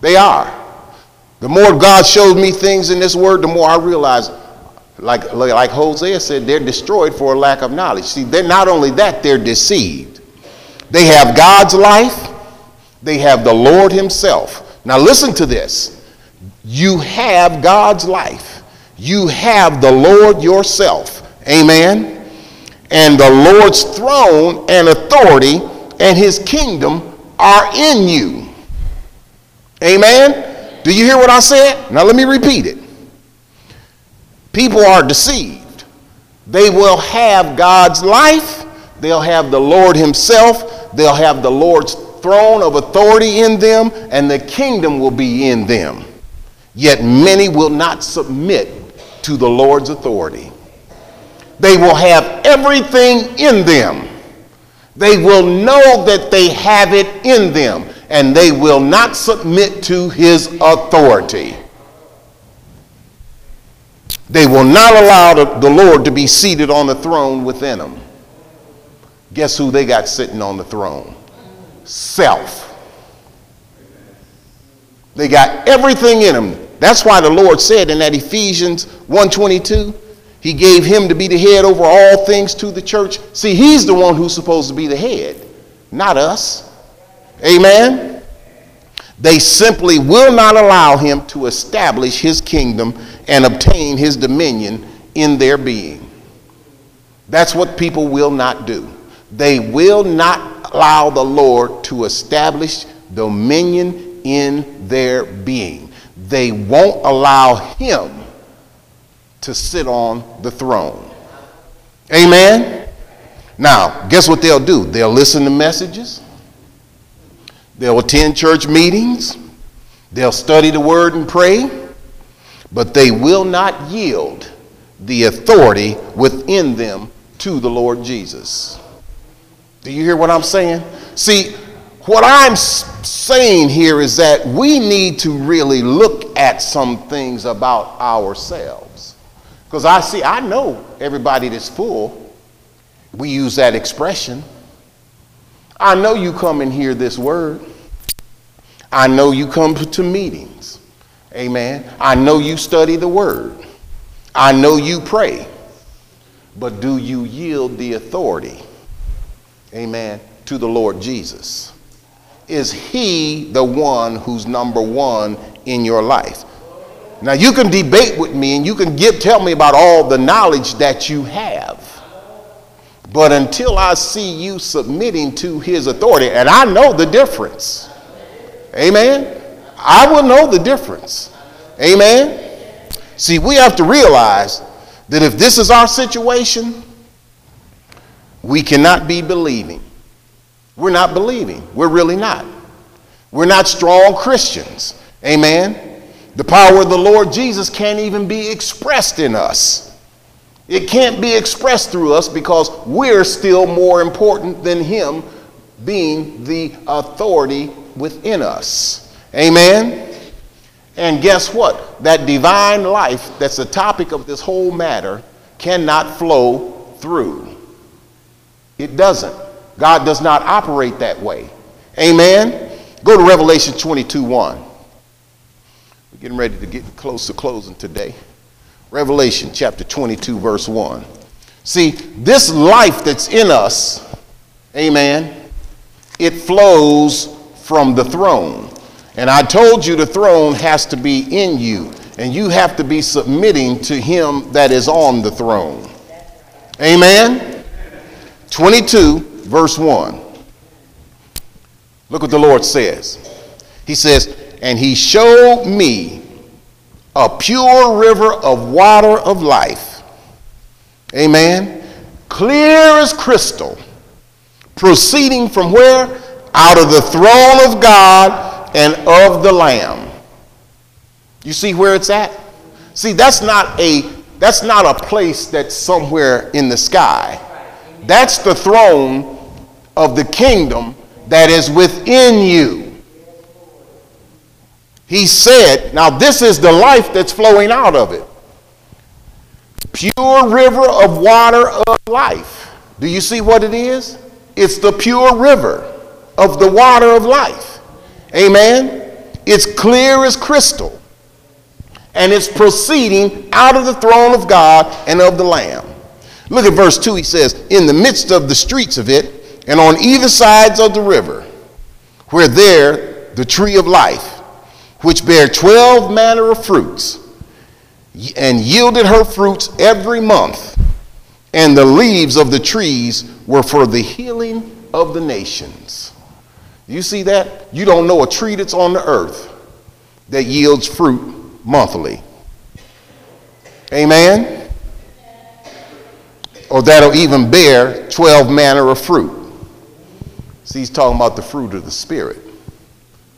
S2: They are. The more God shows me things in this word, the more I realize, like, like Hosea said, they're destroyed for a lack of knowledge. See, they're not only that, they're deceived. They have God's life, they have the Lord Himself. Now, listen to this. You have God's life, you have the Lord yourself. Amen. And the Lord's throne and authority and His kingdom are in you. Amen. Do you hear what I said? Now, let me repeat it. People are deceived. They will have God's life, they'll have the Lord Himself, they'll have the Lord's throne of authority in them, and the kingdom will be in them. Yet many will not submit to the Lord's authority. They will have everything in them. They will know that they have it in them, and they will not submit to his authority. They will not allow the, Lord to be seated on the throne within them. Guess who they got sitting on the throne? Self. They got everything in them. That's why the Lord said in that Ephesians 122, he gave him to be the head over all things to the church. See, he's the one who's supposed to be the head, not us. Amen. They simply will not allow him to establish his kingdom and obtain his dominion in their being. That's what people will not do. They will not allow the Lord to establish dominion in their being. They won't allow him to sit on the throne. Amen? Now, guess what they'll do? They'll listen to messages, they'll attend church meetings, they'll study the word and pray, but they will not yield the authority within them to the Lord Jesus. Do you hear what I'm saying? See, what I'm saying here is that we need to really look at some things about ourselves. Because I see, I know everybody that's full. We use that expression. I know you come and hear this word. I know you come to meetings. Amen. I know you study the word. I know you pray. But do you yield the authority? Amen. To the Lord Jesus? Is he the one who's number one in your life? Now you can debate with me and you can give, tell me about all the knowledge that you have. But until I see you submitting to his authority, and I know the difference. Amen. I will know the difference. Amen. See, we have to realize that if this is our situation, we cannot be believing. We're not believing. We're really not. We're not strong Christians. Amen. The power of the Lord Jesus can't even be expressed in us. It can't be expressed through us because we're still more important than Him being the authority within us. Amen? And guess what? That divine life that's the topic of this whole matter cannot flow through. It doesn't. God does not operate that way. Amen? Go to Revelation 22 1. We're getting ready to get close to closing today. Revelation chapter 22, verse 1. See, this life that's in us, amen, it flows from the throne. And I told you the throne has to be in you, and you have to be submitting to him that is on the throne. Amen. 22, verse 1. Look what the Lord says. He says, And he showed me a pure river of water of life. Amen. Clear as crystal. Proceeding from where? Out of the throne of God and of the Lamb. You see where it's at? See, that's not a that's not a place that's somewhere in the sky. That's the throne of the kingdom that is within you. He said, now this is the life that's flowing out of it. Pure river of water of life. Do you see what it is? It's the pure river of the water of life. Amen. It's clear as crystal. And it's proceeding out of the throne of God and of the Lamb. Look at verse 2. He says, In the midst of the streets of it, and on either sides of the river, where there the tree of life, which bare twelve manner of fruits, and yielded her fruits every month, and the leaves of the trees were for the healing of the nations. You see that? You don't know a tree that's on the earth that yields fruit monthly. Amen? Or that'll even bear 12 manner of fruit. See, he's talking about the fruit of the Spirit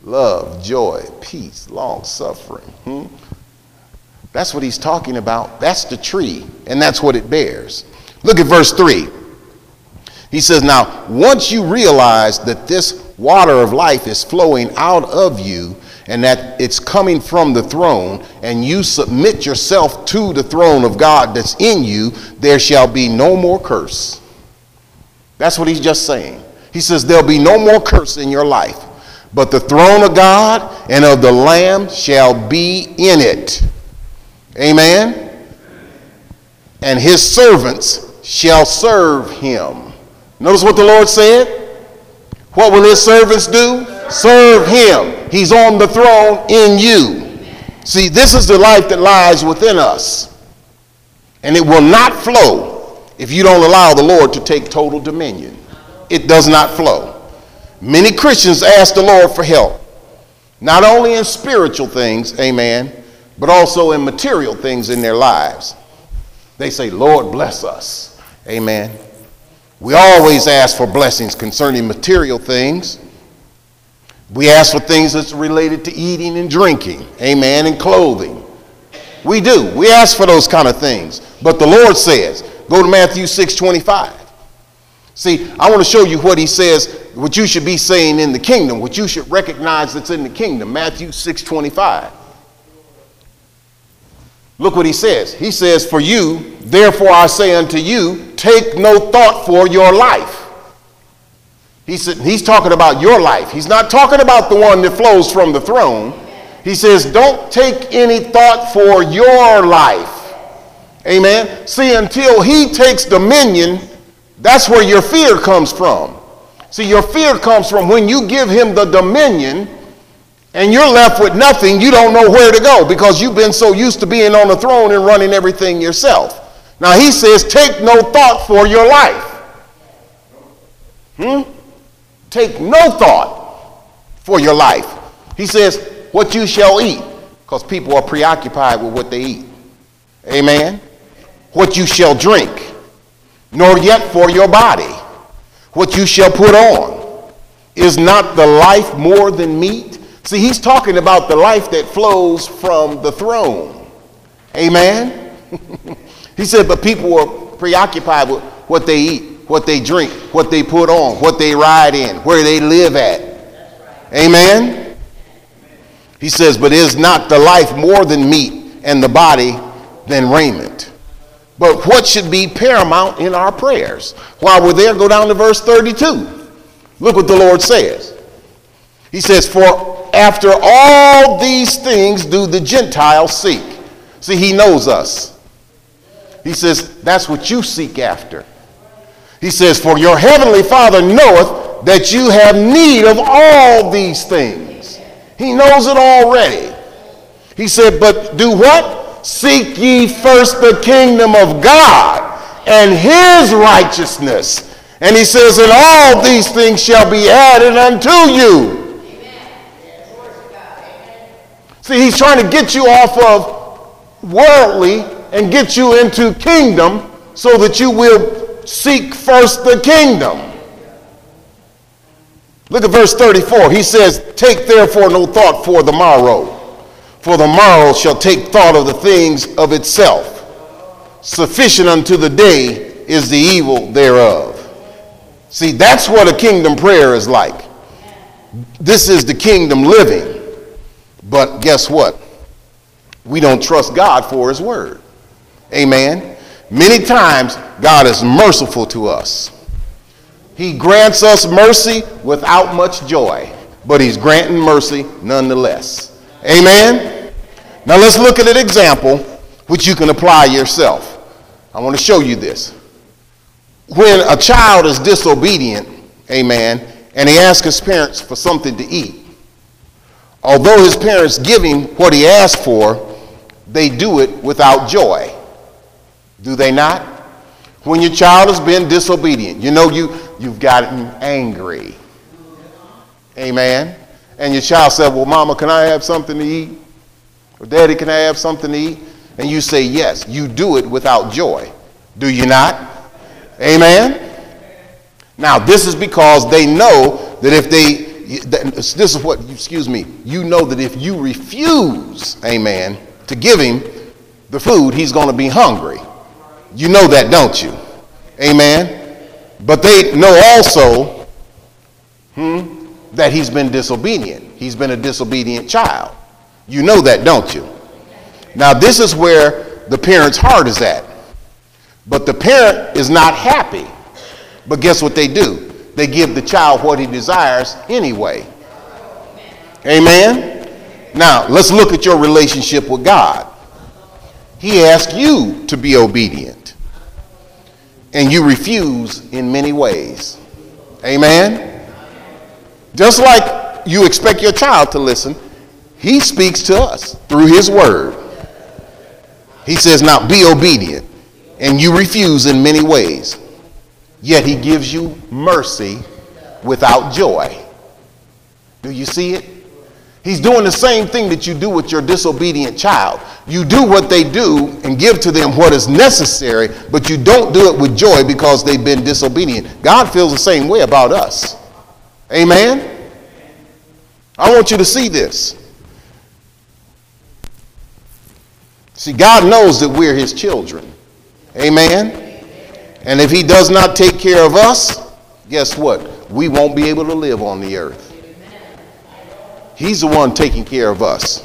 S2: love, joy, peace, long suffering. Hmm? That's what he's talking about. That's the tree, and that's what it bears. Look at verse 3. He says, Now, once you realize that this water of life is flowing out of you and that it's coming from the throne, and you submit yourself to the throne of God that's in you, there shall be no more curse. That's what he's just saying. He says, There'll be no more curse in your life, but the throne of God and of the Lamb shall be in it. Amen. And his servants shall serve him. Notice what the Lord said. What will his servants do? Serve him. He's on the throne in you. See, this is the life that lies within us. And it will not flow if you don't allow the Lord to take total dominion. It does not flow. Many Christians ask the Lord for help, not only in spiritual things, amen, but also in material things in their lives. They say, Lord, bless us, amen. We always ask for blessings concerning material things. We ask for things that's related to eating and drinking, amen, and clothing. We do. We ask for those kind of things. But the Lord says, go to Matthew 6 25. See, I want to show you what he says, what you should be saying in the kingdom, what you should recognize that's in the kingdom. Matthew 6 25. Look what he says. He says, For you, therefore I say unto you, take no thought for your life. He said, he's talking about your life. He's not talking about the one that flows from the throne. He says, Don't take any thought for your life. Amen. See, until he takes dominion, that's where your fear comes from. See, your fear comes from when you give him the dominion and you're left with nothing, you don't know where to go because you've been so used to being on the throne and running everything yourself. Now he says, take no thought for your life. Hmm? Take no thought for your life. He says, what you shall eat, because people are preoccupied with what they eat. Amen. What you shall drink nor yet for your body what you shall put on. Is not the life more than meat? See, he's talking about the life that flows from the throne. Amen? he said, but people are preoccupied with what they eat, what they drink, what they put on, what they ride in, where they live at. Amen? He says, but is not the life more than meat and the body than raiment? But what should be paramount in our prayers? While we're there, go down to verse 32. Look what the Lord says. He says, For after all these things do the Gentiles seek. See, he knows us. He says, That's what you seek after. He says, For your heavenly Father knoweth that you have need of all these things. He knows it already. He said, But do what? Seek ye first the kingdom of God and his righteousness, And he says, And all these things shall be added unto you. See, he's trying to get you off of worldly and get you into kingdom so that you will seek first the kingdom. Look at verse 34. He says, Take therefore no thought for the morrow, for the morrow shall take thought of the things of itself. Sufficient unto the day is the evil thereof. See, that's what a kingdom prayer is like. This is the kingdom living. But guess what? We don't trust God for his word. Amen. Many times, God is merciful to us. He grants us mercy without much joy, but he's granting mercy nonetheless. Amen. Now let's look at an example which you can apply yourself. I want to show you this. When a child is disobedient, amen, and he asks his parents for something to eat, although his parents give him what he asked for, they do it without joy. Do they not? When your child has been disobedient, you know you, you've gotten angry. Amen. And your child said, Well, mama, can I have something to eat? Or daddy, can I have something to eat? And you say yes. You do it without joy. Do you not? Amen. Now, this is because they know that if they this is what, excuse me, you know that if you refuse, amen, to give him the food, he's going to be hungry. You know that, don't you? Amen. But they know also hmm, that he's been disobedient. He's been a disobedient child. You know that, don't you? Now, this is where the parent's heart is at. But the parent is not happy. But guess what they do? they give the child what he desires anyway. Amen? Now, let's look at your relationship with God. He asks you to be obedient, and you refuse in many ways. Amen? Just like you expect your child to listen, he speaks to us through his word. He says, Now be obedient, and you refuse in many ways yet he gives you mercy without joy. Do you see it? He's doing the same thing that you do with your disobedient child. You do what they do and give to them what is necessary, but you don't do it with joy because they've been disobedient. God feels the same way about us. Amen? I want you to see this. See, God knows that we're his children. Amen? And if he does not take care of us, guess what? We won't be able to live on the earth. He's the one taking care of us.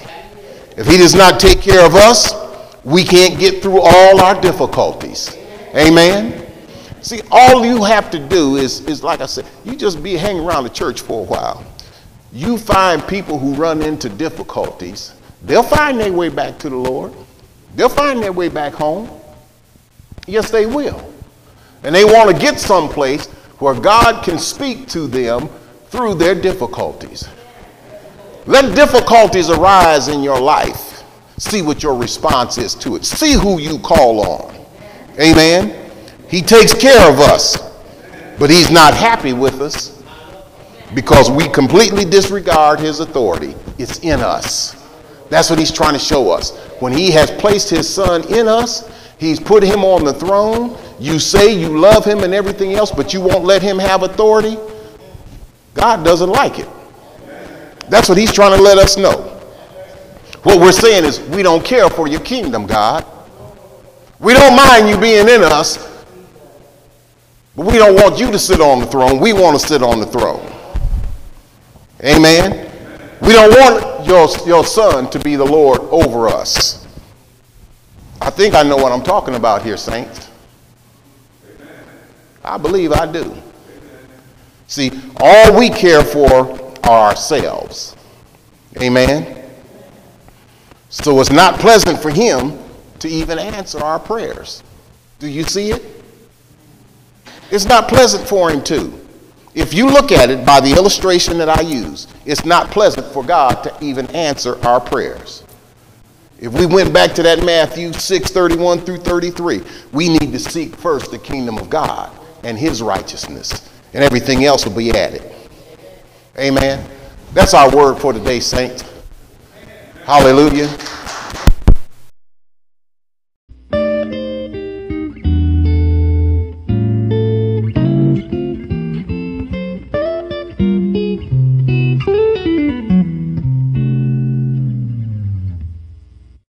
S2: If he does not take care of us, we can't get through all our difficulties. Amen. See, all you have to do is, is like I said, you just be hanging around the church for a while. You find people who run into difficulties, they'll find their way back to the Lord. They'll find their way back home. Yes, they will. And they want to get someplace where God can speak to them through their difficulties. Let difficulties arise in your life. See what your response is to it. See who you call on. Amen. He takes care of us, but he's not happy with us because we completely disregard his authority. It's in us. That's what he's trying to show us. When he has placed his son in us, he's put him on the throne, you say you love him and everything else, but you won't let him have authority, God doesn't like it. That's what he's trying to let us know. What we're saying is, we don't care for your kingdom, God. We don't mind you being in us, but we don't want you to sit on the throne. We want to sit on the throne. Amen. We don't want your, your son to be the Lord over us. I think I know what I'm talking about here, saints. I believe I do. See, all we care for are ourselves. Amen. So it's not pleasant for him to even answer our prayers. Do you see it? It's not pleasant for him to. If you look at it by the illustration that I use, it's not pleasant for God to even answer our prayers. If we went back to that Matthew 6 31 through 33, we need to seek first the kingdom of God and his righteousness, and everything else will be added. Amen. That's our word for today, saints. Hallelujah.